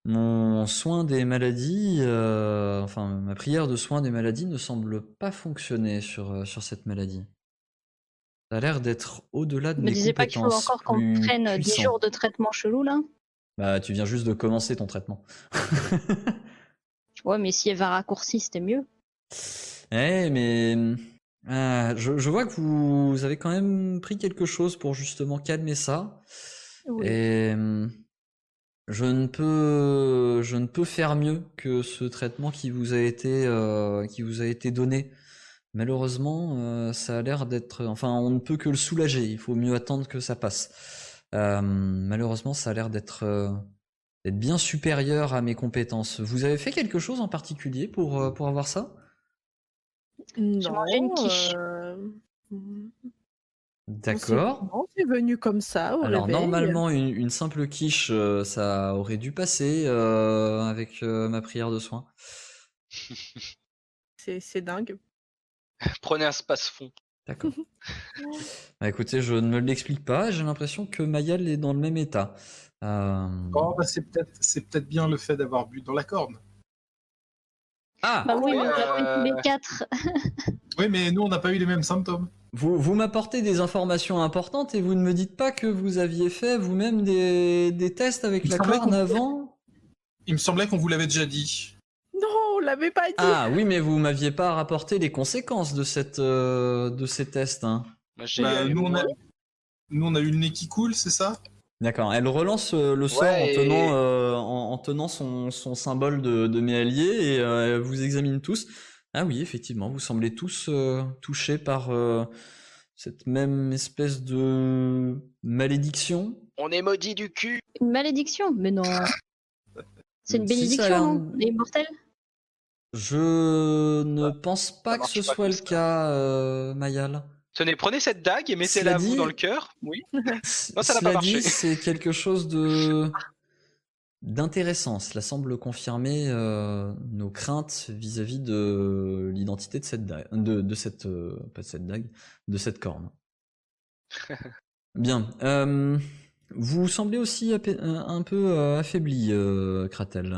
Mon soin des maladies, euh, enfin ma prière de soin des maladies ne semble pas fonctionner sur, euh, sur cette maladie. Ça a l'air d'être au-delà de Me mes disais pas qu'il faut compétences encore qu'on prenne 10 puissantes. jours de traitement chelou là? Bah, tu viens juste de commencer ton traitement. Ouais, mais si elle va raccourci, c'était mieux. Eh, mais euh, je, je vois que vous avez quand même pris quelque chose pour justement calmer ça. Oui. Et hum, je ne peux, je ne peux faire mieux que ce traitement qui vous a été, euh, qui vous a été donné. Malheureusement, euh, ça a l'air d'être, enfin, on ne peut que le soulager. Il faut mieux attendre que ça passe. Euh, malheureusement, ça a l'air d'être, euh, d'être bien supérieur à mes compétences. Vous avez fait quelque chose en particulier pour, pour avoir ça? Non, mangé une quiche. D'accord. Non, c'est venu comme ça au Alors réveil. normalement une, une simple quiche euh, ça aurait dû passer euh, avec euh, ma prière de soin. C'est dingue. Prenez un space-fond. D'accord. Bah, écoutez, je ne me l'explique pas, j'ai l'impression que Mayal est dans le même état. Euh, Oh, bah, c'est peut-être bien le fait d'avoir bu dans la corne. Ah, Bah oui, oui, on l'a euh, pris tous les quatre. Oui, mais nous, on n'a pas eu les mêmes symptômes. Vous, vous m'apportez des informations importantes et vous ne me dites pas que vous aviez fait vous-même des, des tests avec Il la corne avant Il me semblait qu'on vous l'avait déjà dit. Non, on l'avait pas dit. Ah oui, mais vous m'aviez pas rapporté les conséquences de, cette, euh, de ces tests. hein. J'ai- Bah, nous, on a... nous, on a eu le nez qui coule, c'est ça? D'accord, elle relance euh, le sort Ouais, en et- tenant, euh, en, en tenant son, son symbole de, de mes alliés et euh, elle vous examine tous. Ah oui, effectivement, vous semblez tous euh, touchés par euh, cette même espèce de malédiction. On est maudit du cul. Une malédiction? Mais non. C'est une Si, ça a l'air- bénédiction, non Les mortels Je ne pense pas que marche ce pas soit comme le ça. cas, euh, Mayal. Tenez, prenez cette dague et mettez-la Cela vous dit- dans le cœur. Oui. Non, ça n'a pas Cela dit, marché. c'est quelque chose de d'intéressant. Cela semble confirmer euh, nos craintes vis-à-vis de l'identité de cette dague, de, de cette euh, pas de cette dague, de cette corne. Bien. Euh, vous semblez aussi apé- un peu euh, affaibli, euh, Kratel.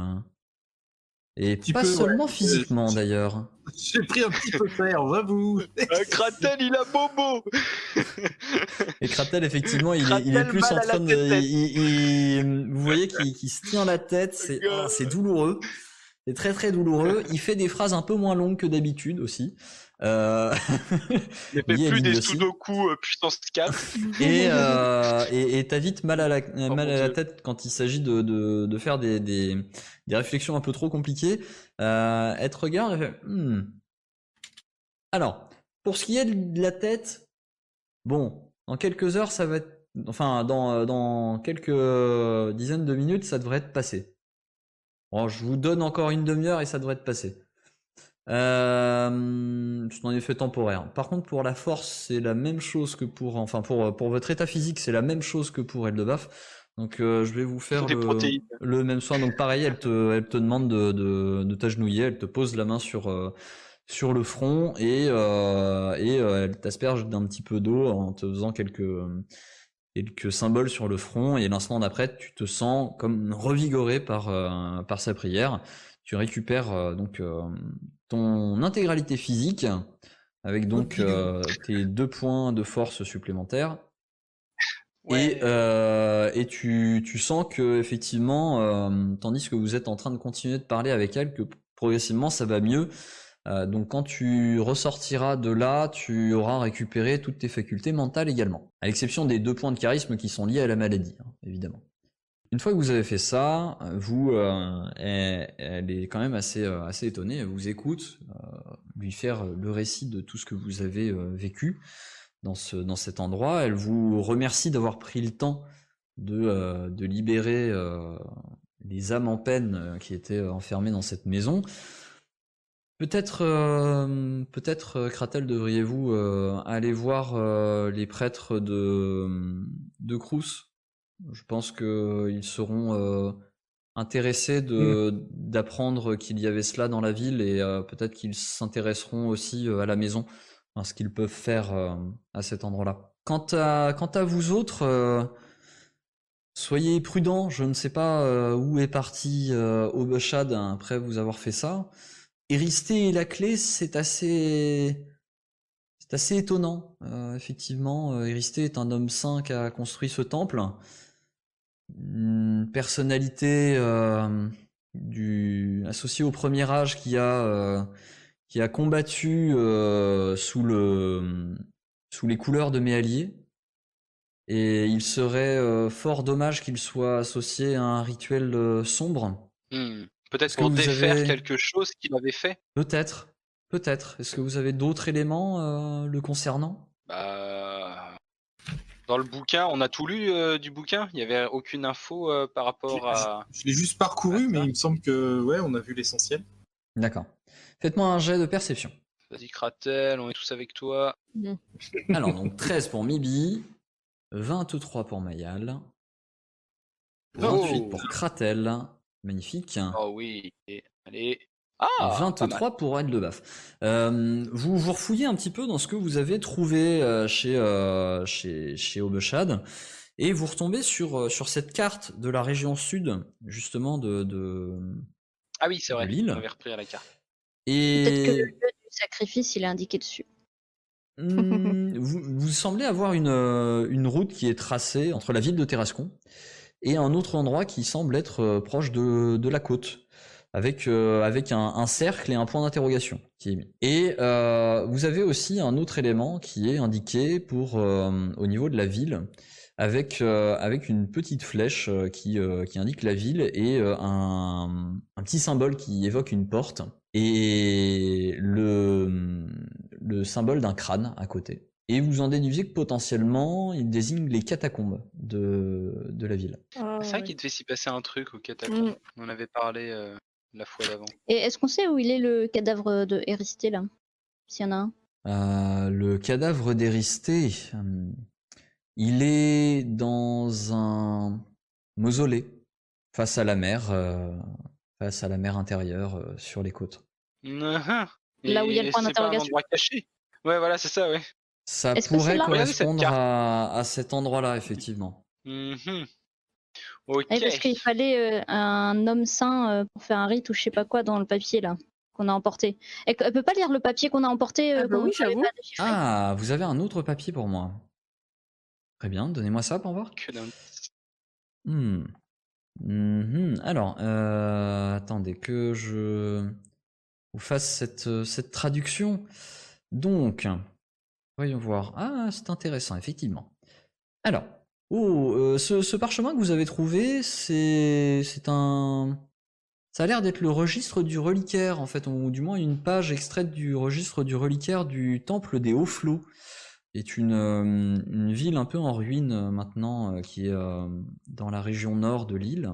Et pas peu, seulement ouais. physiquement Euh, d'ailleurs. J'ai pris un petit peu cher, j'avoue. Euh, Kratel, il a bobo Et Kratel, effectivement, il est, il est Kratel plus en train de. il- il- vous voyez qu'il se tient la tête, c'est ah, c'est douloureux. C'est très très douloureux. Il fait des phrases un peu moins longues que d'habitude aussi. Euh, Lié à plus des sudoku euh, puissance 4. et euh, et et t'as vite mal à la Oh mal à la tête quand il s'agit de, de de faire des des des réflexions un peu trop compliquées. Euh, elle te regarde et fait Hmm. Alors, pour ce qui est de la tête, bon, dans quelques heures, ça va être, enfin, dans dans quelques dizaines de minutes, ça devrait être passé. Bon, je vous donne encore une demi-heure et ça devrait être passé. Euh, c'est en effet temporaire. Par contre, pour la force, c'est la même chose que pour, enfin, pour, pour votre état physique, c'est la même chose que pour Eldebaf. Donc, euh, je vais vous faire le, même soin. Donc, pareil, elle te, elle te demande de, de, de t'agenouiller, elle te pose la main sur, euh, sur le front et, euh, et euh, elle t'asperge d'un petit peu d'eau en te faisant quelques, quelques symboles sur le front. Et l'instant d'après, tu te sens comme revigoré par, euh, par sa prière. Tu récupères euh, donc euh, ton intégralité physique avec donc euh, tes deux points de force supplémentaires. Ouais. Et, euh, et tu, tu sens que effectivement, euh, tandis que vous êtes en train de continuer de parler avec elle, que progressivement ça va mieux. Donc quand tu ressortiras de là, tu auras récupéré toutes tes facultés mentales également, à l'exception des deux points de charisme qui sont liés à la maladie, hein, évidemment. Une fois que vous avez fait ça, vous, euh, elle, est quand même assez, euh, assez étonnée. Elle vous écoute, euh, lui faire le récit de tout ce que vous avez vécu dans, ce, dans cet endroit. Elle vous remercie d'avoir pris le temps de, de libérer les âmes en peine qui étaient enfermées dans cette maison. Peut-être, peut-être, Kratel, devriez-vous aller voir les prêtres de, de Crous. Je pense qu'ils seront euh, intéressés de, d'apprendre qu'il y avait cela dans la ville et euh, peut-être qu'ils s'intéresseront aussi euh, à la maison, à ce qu'ils peuvent faire euh, à cet endroit-là. Quant à, quant à vous autres, euh, soyez prudents. Je ne sais pas euh, où est parti euh, Obeshad après vous avoir fait ça. Éristé et la clé, c'est assez, c'est assez étonnant. Euh, effectivement, euh, Éristé est un homme saint qui a construit ce temple. Une personnalité euh, du associée au premier âge qui a euh, qui a combattu euh, sous le sous les couleurs de mes alliés. Et il serait fort dommage qu'il soit associé à un rituel sombre. Hmm. Peut-être pour défaire avez- quelque chose qu'il avait fait? Peut-être, peut-être. Est-ce que vous avez d'autres éléments le concernant? Bah, dans le bouquin, on a tout lu euh, du bouquin? Il y avait aucune info euh, par rapport à. Je l'ai juste parcouru, mais il me semble que ouais, on a vu l'essentiel. D'accord. Faites-moi un jet de perception. Vas-y, Kratel, on est tous avec toi. Alors, donc 13 pour Mibi, 23 pour Mayal, 28 Oh. pour Kratel, magnifique, Oh oui. Et- Allez. Et Ah pas mal. 23 pour Ed Lebaf. Euh, vous vous refouillez un petit peu dans ce que vous avez trouvé euh, chez, euh, chez, chez Obeshad, et vous retombez sur, euh, sur cette carte de la région sud, justement, de, de, Ah oui, c'est vrai. l'île. On avait repris à la carte. Peut-être que le Et lieu du sacrifice, il est indiqué dessus. Hmm, vous, vous semblez avoir une, euh, une route qui est tracée entre la ville de Terrascon et un autre endroit qui semble être proche de, de la côte, avec, euh, avec un, un cercle et un point d'interrogation qui est mis. Et euh, vous avez aussi un autre élément qui est indiqué pour euh, au niveau de la ville, avec, euh, avec une petite flèche qui, euh, qui indique la ville et euh, un, un petit symbole qui évoque une porte et le, le symbole d'un crâne à côté. Et vous en déduisez que potentiellement, il désigne les catacombes de, de la ville. Ah, C'est vrai qu'il devait s'y passer un truc au catacombe. Mm. On en avait parlé euh, la fois d'avant. Et est-ce qu'on sait où il est le cadavre de là S'il y en a un? Euh, le cadavre d'Éristé, hum, il est dans un mausolée face à la mer, euh, face à la mer intérieure euh, sur les côtes. Mhm. Là où il y a le point c'est pas un d'interrogation. endroit caché. Ouais, voilà, c'est ça, ouais. Ça pourrait correspondre à, à cet endroit-là, effectivement. Mhm. Ok. Et parce qu'il fallait euh, un homme saint euh, pour faire un rite ou je sais pas quoi dans le papier là qu'on a emporté. Elle, elle peut pas lire le papier qu'on a emporté. euh, Ah bah oui, déchiffrer? Ah, vous avez un autre papier pour moi. Très bien, donnez-moi ça pour voir. Que d'un- Hmm. Mhm. Alors, euh, attendez que je vous fasse cette, euh, cette traduction. Donc, voyons voir. Ah, c'est intéressant, effectivement. Alors, oh, ce, parchemin que vous avez trouvé, c'est un... Ça a l'air d'être le registre du reliquaire, en fait, ou du moins une page extraite du registre du reliquaire du temple des Hauts Flots est une, euh, une ville un peu en ruine euh, maintenant, qui est dans la région nord de l'île.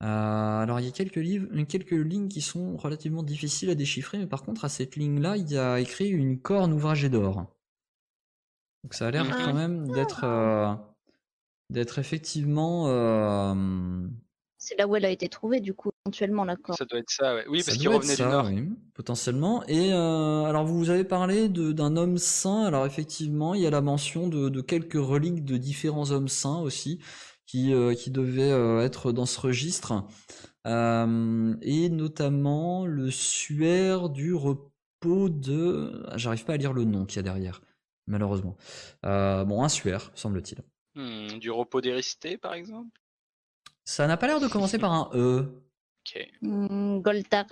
Alors il y a quelques, quelques lignes qui sont relativement difficiles à déchiffrer, mais par contre à cette ligne-là, il y a écrit une corne ouvragée d'or. Donc ça a l'air Mhm. quand même d'être euh, d'être effectivement euh, C'est là où elle a été trouvée du coup éventuellement l'accord. Ça doit être ça, ouais. Oui, ça parce qu'il doit être revenait du ça, nord. oui, potentiellement. Et euh, alors, vous avez parlé de- d'un homme saint. Alors, effectivement, il y a la mention de, de quelques reliques de différents hommes saints aussi, qui, euh, qui devaient euh, être dans ce registre. Euh, et notamment le suaire du repos de... ah, J'arrive pas à lire le nom qu'il y a derrière, malheureusement. Euh, bon, un suaire, semble-t-il. Hmm, du repos d'éristé, par exemple? Ça n'a pas l'air de commencer par un E. Ok. Hmm, Goltarat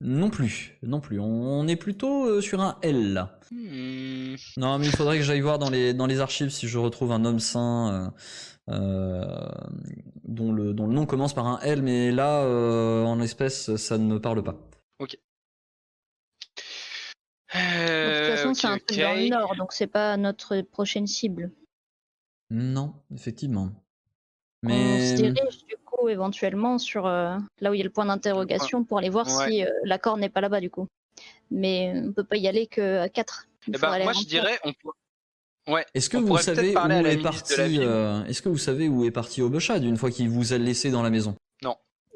Non plus, non plus. On est plutôt euh, sur un L là. Hmm, Non, mais il faudrait que j'aille voir dans les, dans les archives si je retrouve un homme saint euh, euh, dont, le, dont le nom commence par un L, mais là, euh, en espèce, ça ne me parle pas. De Euh, c'est un truc dans le nord, donc c'est pas notre prochaine cible. Non, effectivement. On Mais se dirige du coup éventuellement sur euh, là où il y a le point d'interrogation pour aller voir Ouais. si euh, l'accord n'est pas là-bas du coup. Mais on peut pas y aller que à 4. Eh ben, moi, je dirais, on peut... Ouais. est-ce que on vous savez où parler à la est parti euh, Est-ce que vous savez où est parti Obeshad une fois qu'il vous a laissé dans la maison?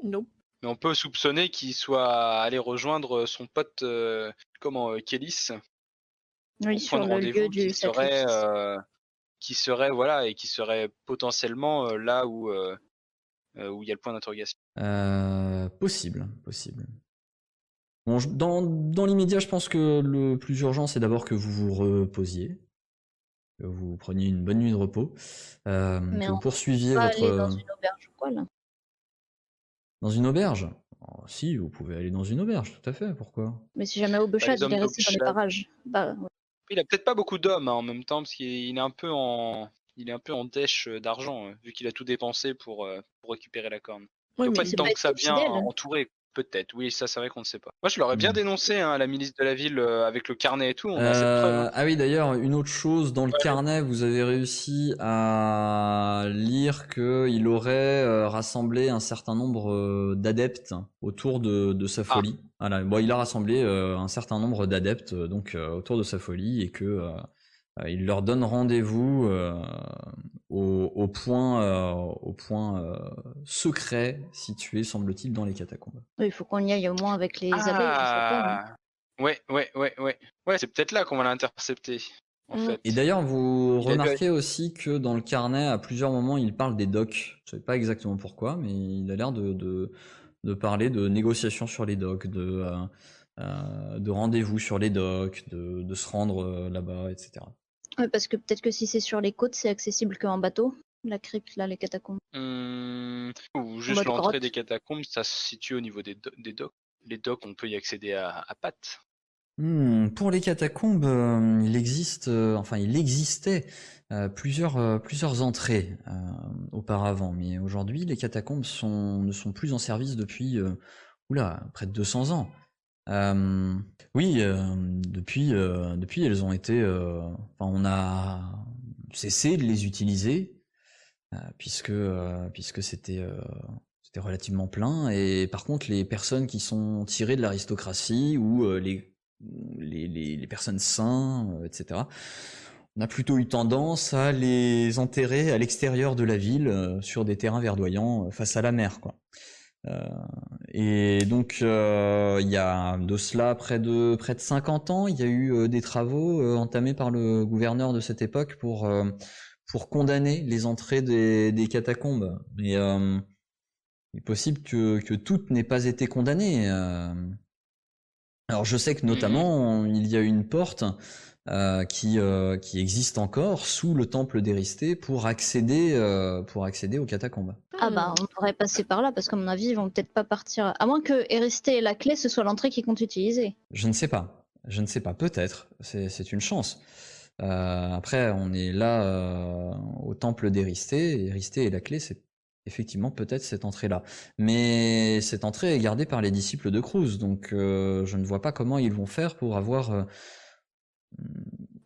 Nope. Mais on peut soupçonner qu'il soit allé rejoindre son pote, euh, comment, euh, Kélis, Oui, au sur point de le rendez-vous lieu qui du serait, sacrifice. euh, qui serait, voilà, et qui serait potentiellement euh, là où euh, où il y a le point d'interrogation. Euh, Possible, possible. Bon, je- dans, dans l'immédiat, je pense que le plus urgent, c'est d'abord que vous vous reposiez, que vous preniez une bonne nuit de repos, euh, Mais que on vous poursuiviez Pas votre aller dans une auberge ou quoi là? dans une auberge? Oh, si, vous pouvez aller dans une auberge, tout à fait. Pourquoi? Mais si jamais les hommes il est resté dans les parages. Bah, ouais. Il a peut-être pas beaucoup d'hommes hein, en même temps parce qu'il il est un peu en il est un peu en dèche euh, d'argent euh, vu qu'il a tout dépensé pour euh, pour récupérer la corne. Oui, Faut mais pas que ça bien entouré. Peut-être, oui, ça c'est vrai qu'on ne sait pas. Moi je l'aurais bien Hmm. dénoncé hein, à la milice de la ville euh, avec le carnet et tout, on a cette preuve. Euh, hein. Ah oui, d'ailleurs, une autre chose, dans le carnet, vous avez réussi à lire qu'il aurait euh, rassemblé un certain nombre euh, d'adeptes autour de, de sa Ah. folie. Voilà. Bon, il a rassemblé un certain nombre d'adeptes donc autour de sa folie et que euh, il leur donne rendez-vous euh, au, au point, euh, au point euh, secret situé, semble-t-il, dans les catacombes. Oui, il faut qu'on y aille au moins avec les abeilles. pas. hein. Ah, ouais, ouais, ouais, ouais. Ouais, c'est peut-être là qu'on va l'intercepter. En Mm. fait. Et d'ailleurs, vous Il remarquez aussi que dans le carnet, à plusieurs moments, il parle des docks. Je sais pas exactement pourquoi, mais il a l'air de, de, de parler de négociations sur les docks, de, euh, de rendez-vous sur les docks, de, de se rendre là-bas, etc. Ouais, parce que peut-être que si c'est sur les côtes, c'est accessible qu'en bateau. La crypte, là, les catacombes. Hum, ou juste l'entrée des catacombes, ça se situe au niveau des, do- des docks. Les docks, on peut y accéder à, à pattes. Hmm, pour les catacombes, euh, il existe, euh, enfin, il existait euh, plusieurs, euh, plusieurs entrées euh, auparavant, mais aujourd'hui, les catacombes sont, ne sont plus en service depuis, euh, oula, près de 200 ans. Euh, oui, euh, depuis, euh, depuis, elles ont été, enfin, on a cessé de les utiliser puisque, puisque c'était, c'était relativement plein. Et par contre, les personnes qui sont tirées de l'aristocratie ou les les, les, les personnes sains, etc. On a plutôt eu tendance à les enterrer à l'extérieur de la ville, sur des terrains verdoyants face à la mer, quoi. Euh, et donc, euh, il y a de cela près de près de 50 ans, il y a eu euh, des travaux entamés par le gouverneur de cette époque pour pour condamner les entrées des, des catacombes. Mais euh, il est possible que, que toutes n'aient pas été condamnées. euh. Alors je sais que notamment il y a une porte euh, qui, euh, qui existe encore sous le temple d'Éristé pour accéder euh, pour accéder aux catacombes. Ah bah on devrait passer par là parce qu'à mon avis ils vont peut-être pas partir. À moins que Eristé et la clé ce soit l'entrée qui compte utiliser. Je ne sais pas. Je ne sais pas. Peut-être. C'est c'est une chance. Euh, après, on est là au temple d'Éristé. Éristé et la clé, c'est effectivement peut-être cette entrée-là. Mais cette entrée est gardée par les disciples de Cruz, donc je ne vois pas comment ils vont faire pour avoir.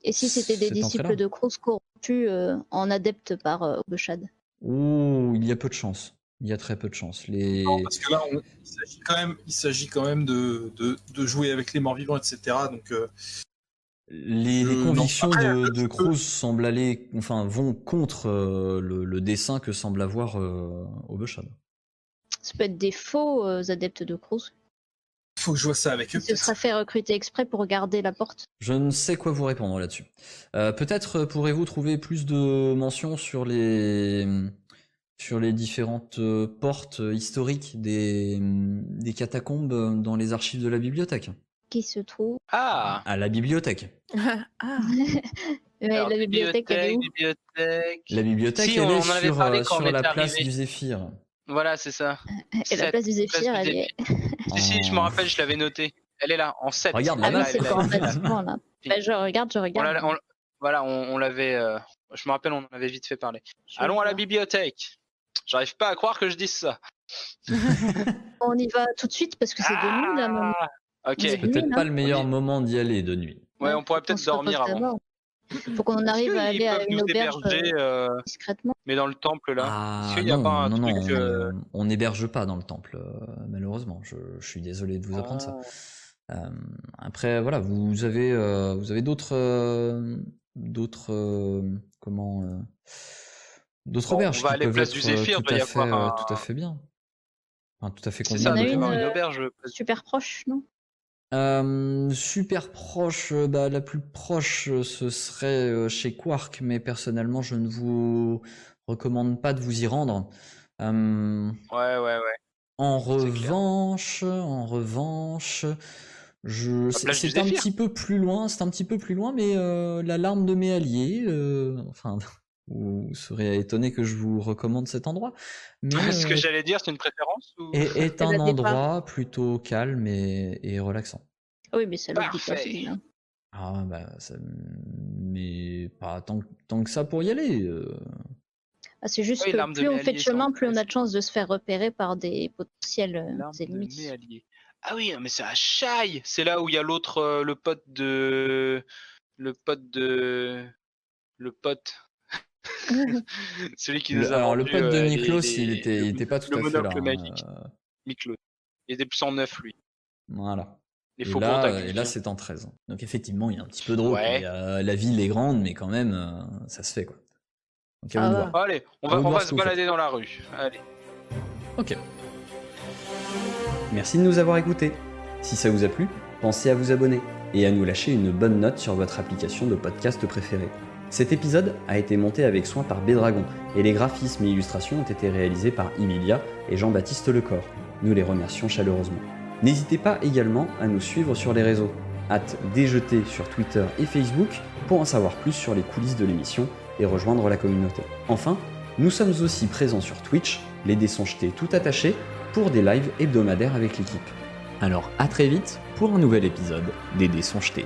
Et si c'était des disciples de Cruz corrompus euh, en adeptes par euh, Obeshad Ouh, il y a peu de chance. Il y a très peu de chance. Les... Non, parce que là, on- il s'agit quand même, il s'agit quand même de, de, de jouer avec les morts vivants, etc. Donc, euh, Les, les non. convictions Après, de, de Cruz semblent aller, enfin, vont contre euh, le, le dessin que semble avoir euh, Obeshad. Ça peut être des faux euh, adeptes de Cruz. Faut que je vois ça avec eux. Qui se sera fait recruter exprès pour garder la porte. Je ne sais quoi vous répondre là-dessus. Euh, Peut-être euh, pourrez-vous trouver plus de mentions sur les sur les différentes euh, portes historiques des, des catacombes dans les archives de la bibliothèque? Qui se trouve? Ah À la bibliothèque. ah, Mais Alors, la bibliothèque, elle est où? bibliothèque. La bibliothèque, Si, elle on est sur, sur la place arrivé. du Zéphyr. Voilà, c'est ça. Et la Sept, place du Zéphyr, place elle du est. Si, si, je me rappelle, je l'avais noté. Elle est là, en 7. Regarde, Ah la oui, c'est en là. Bah, je regarde, je On regarde. l'a- on- voilà, on, on l'avait. euh, je me rappelle, on en avait vite fait parler. Je Allons à la bibliothèque. J'arrive pas à croire que je dise ça. On y va tout de suite parce que c'est de nuit là. maman. Ah, Ok. C'est Peut-être pas le meilleur moment d'y aller de nuit. Ouais, on pourrait peut-être se dormir avant. D'abord. Faut qu'on arrive à aller à une nous auberge héberger, euh, euh, discrètement? mais dans le temple là? Ah Est-ce qu'il y a non, pas un non, non, truc, on- euh, on n'héberge pas dans le temple, euh, malheureusement. Je, je suis désolé de vous apprendre ça. Ah. Euh, après, voilà, vous avez, euh, vous avez d'autres, euh, d'autres, euh, comment, euh, d'autres Bon, auberges on va qui aller peuvent place être du Zéphyr, tout à fait, un- tout à fait bien, Enfin, tout à fait C'est ça, une, auberge. Super proche, non? Euh, super proche, euh, bah, la plus proche, euh, ce serait chez Quark, mais personnellement, je ne vous recommande pas de vous y rendre. Euh, Ouais, ouais, ouais. En clair. revanche, en revanche, je, c'est un petit peu plus loin, c'est un petit peu plus loin, mais euh, la larme de mes alliés, enfin, vous serez étonné que je vous recommande cet endroit, mais Ce que euh, j'allais dire, c'est une préférence ou... est, est un le endroit plutôt calme et, et relaxant. Oui, mais ça l'oublie pas, Parfait. c'est bien. Ah bah, ça, mais pas tant, que- tant que ça pour y aller. euh. Ah, c'est juste Oui, que plus on fait de chemin, plus on a de chances de se faire repérer par des potentiels euh, de ennemis. Ah oui, mais c'est à Chai. C'est là où il y a l'autre, euh, le pote de, le pote de, le pote, celui qui nous Le- a alors le pote de euh, les- les- il était, le- il était pas tout le à fait là. monocle hein, magique. euh, Miklos. Il était plus en neuf lui. Voilà. Les Et là, et là c'est en 13. Donc effectivement, il y a un petit peu de route. Ouais. euh, la ville est grande, mais quand même, euh, ça se fait quoi. Donc Ah voir. Allez, on va, on va se balader dans la rue. Allez. Ok. Merci de nous avoir écoutés. Si ça vous a plu, pensez à vous abonner et à nous lâcher une bonne note sur votre application de podcast préférée. Cet épisode a été monté avec soin par Bédragon et les graphismes et illustrations ont été réalisés par Emilia et Jean-Baptiste Lecor. Nous les remercions chaleureusement. N'hésitez pas également à nous suivre sur les réseaux. Hâte déjeter sur Twitter et Facebook pour en savoir plus sur les coulisses de l'émission et rejoindre la communauté. Enfin, nous sommes aussi présents sur Twitch, les dés sont jetés tout attachés, pour des lives hebdomadaires avec l'équipe. Alors à très vite pour un nouvel épisode des dés sont jetés.